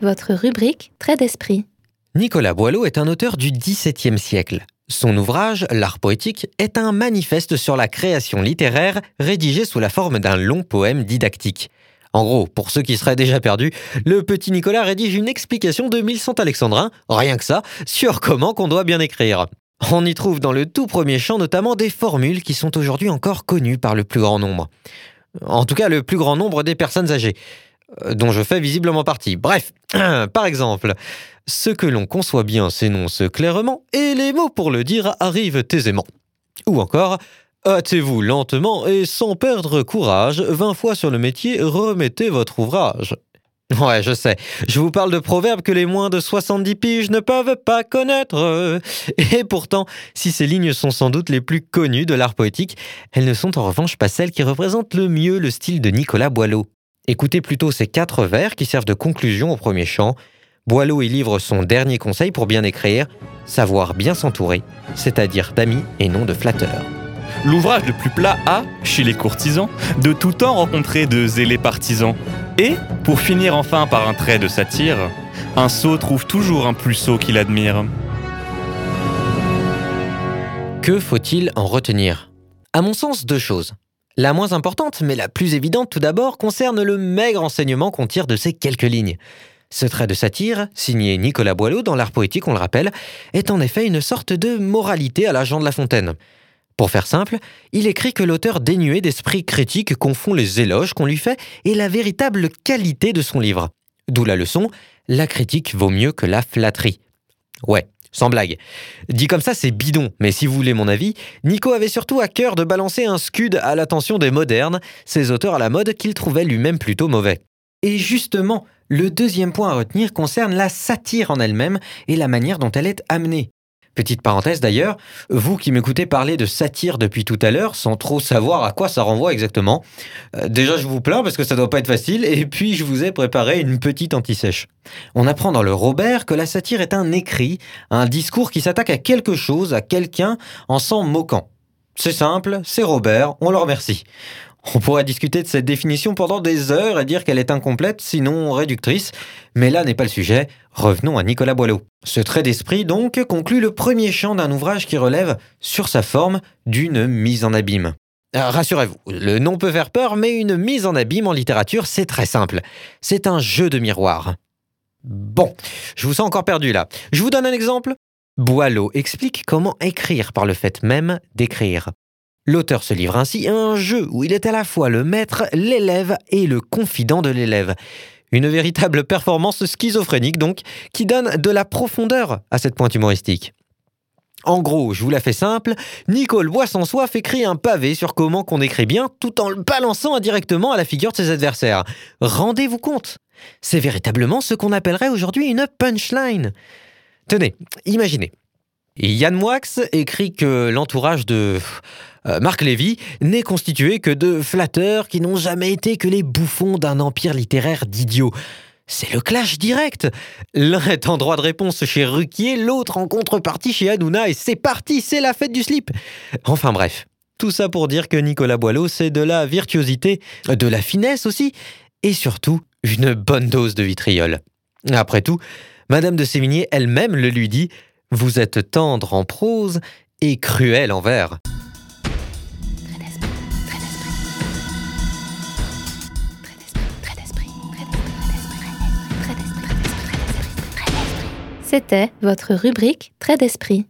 votre rubrique Trait d'esprit. Nicolas Boileau est un auteur du XVIIe siècle. Son ouvrage, L'art poétique, est un manifeste sur la création littéraire rédigé sous la forme d'un long poème didactique. En gros, pour ceux qui seraient déjà perdus, le petit Nicolas rédige une explication de 1100 alexandrins, rien que ça, sur comment qu'on doit bien écrire. On y trouve dans le tout premier chant notamment des formules qui sont aujourd'hui encore connues par le plus grand nombre. En tout cas, le plus grand nombre des personnes âgées, dont je fais visiblement partie. Bref, par exemple, ce que l'on conçoit bien s'énonce clairement, et les mots pour le dire arrivent aisément. Ou encore, hâtez-vous lentement et sans perdre courage, vingt fois sur le métier, remettez votre ouvrage. Ouais, je sais. Je vous parle de proverbes que les moins de 70 piges ne peuvent pas connaître. Et pourtant, si ces lignes sont sans doute les plus connues de l'art poétique, elles ne sont en revanche pas celles qui représentent le mieux le style de Nicolas Boileau. Écoutez plutôt ces quatre vers qui servent de conclusion au premier chant. Boileau y livre son dernier conseil pour bien écrire, savoir bien s'entourer, c'est-à-dire d'amis et non de flatteurs. L'ouvrage le plus plat a, chez les courtisans, de tout temps rencontré de zélés partisans. Et, pour finir enfin par un trait de satire, un sot trouve toujours un plus sot qu'il admire. Que faut-il en retenir? À mon sens, deux choses. La moins importante, mais la plus évidente tout d'abord, concerne le maigre enseignement qu'on tire de ces quelques lignes. Ce trait de satire, signé Nicolas Boileau dans l'art poétique, on le rappelle, est en effet une sorte de moralité à la Jean de La Fontaine. Pour faire simple, il écrit que l'auteur dénué d'esprit critique confond les éloges qu'on lui fait et la véritable qualité de son livre. D'où la leçon, la critique vaut mieux que la flatterie. Ouais, sans blague. Dit comme ça, c'est bidon, mais si vous voulez mon avis, Nico avait surtout à cœur de balancer un scud à l'attention des modernes, ces auteurs à la mode qu'il trouvait lui-même plutôt mauvais. Et justement, le deuxième point à retenir concerne la satire en elle-même et la manière dont elle est amenée. Petite parenthèse d'ailleurs, vous qui m'écoutez parler de satire depuis tout à l'heure, sans trop savoir à quoi ça renvoie exactement, euh, déjà je vous plains parce que ça doit pas être facile, et puis je vous ai préparé une petite anti-sèche. On apprend dans le Robert que la satire est un écrit, un discours qui s'attaque à quelque chose, à quelqu'un, en s'en moquant. C'est simple, c'est Robert, on le remercie. On pourrait discuter de cette définition pendant des heures et dire qu'elle est incomplète, sinon réductrice, mais là n'est pas le sujet. Revenons à Nicolas Boileau. Ce trait d'esprit, donc, conclut le premier chant d'un ouvrage qui relève, sur sa forme, d'une mise en abîme. Rassurez-vous, le nom peut faire peur, mais une mise en abîme en littérature, c'est très simple. C'est un jeu de miroir. Bon, je vous sens encore perdu là. Je vous donne un exemple. Boileau explique comment écrire par le fait même d'écrire. L'auteur se livre ainsi à un jeu où il est à la fois le maître, l'élève et le confident de l'élève. Une véritable performance schizophrénique donc, qui donne de la profondeur à cette pointe humoristique. En gros, je vous la fais simple, Nicole Bois sans soif écrit un pavé sur comment qu'on écrit bien tout en le balançant indirectement à la figure de ses adversaires. Rendez-vous compte C'est véritablement ce qu'on appellerait aujourd'hui une punchline. Tenez, imaginez. Yann Moix écrit que l'entourage de euh, Marc Lévy n'est constitué que de flatteurs qui n'ont jamais été que les bouffons d'un empire littéraire d'idiots. C'est le clash direct. L'un est en droit de réponse chez Ruquier, l'autre en contrepartie chez Hanouna, et c'est parti, c'est la fête du slip. Enfin bref, tout ça pour dire que Nicolas Boileau, c'est de la virtuosité, de la finesse aussi, et surtout une bonne dose de vitriol. Après tout, Madame de Sévigné elle-même le lui dit, vous êtes tendre en prose et cruel en vers. C'était votre rubrique Trait d'esprit.